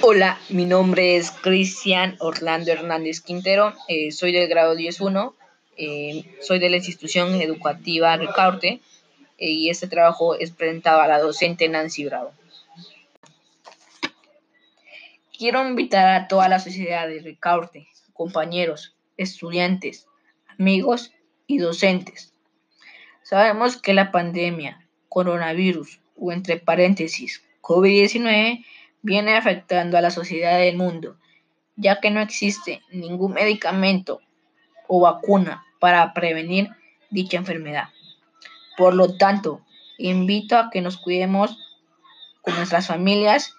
Hola, mi nombre es Cristian Orlando Hernández Quintero, eh, soy del grado 10.1, eh, soy de la institución educativa Ricaurte eh, y este trabajo es presentado a la docente Nancy Bravo. Quiero invitar a toda la sociedad de Ricaurte, compañeros, estudiantes, amigos y docentes. Sabemos que la pandemia, coronavirus o entre paréntesis COVID-19 viene afectando a la sociedad del mundo, ya que no existe ningún medicamento o vacuna para prevenir dicha enfermedad. Por lo tanto, invito a que nos cuidemos con nuestras familias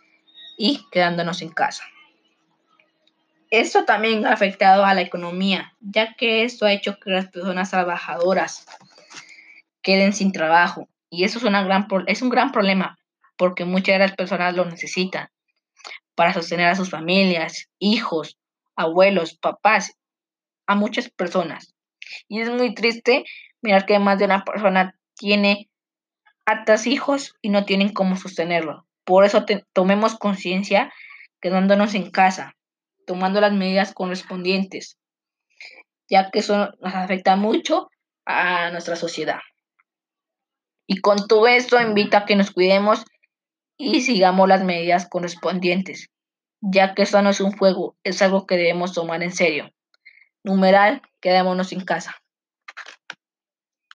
y quedándonos en casa. Esto también ha afectado a la economía, ya que esto ha hecho que las personas trabajadoras queden sin trabajo. Y eso es, una gran, es un gran problema, porque muchas de las personas lo necesitan para sostener a sus familias, hijos, abuelos, papás, a muchas personas. Y es muy triste mirar que más de una persona tiene hartas hijos y no tienen cómo sostenerlo. Por eso tomemos conciencia quedándonos en casa, tomando las medidas correspondientes, ya que eso nos afecta mucho a nuestra sociedad. Y con todo esto invito a que nos cuidemos y sigamos las medidas correspondientes, ya que esto no es un juego, es algo que debemos tomar en serio. Numeral, quedémonos en casa.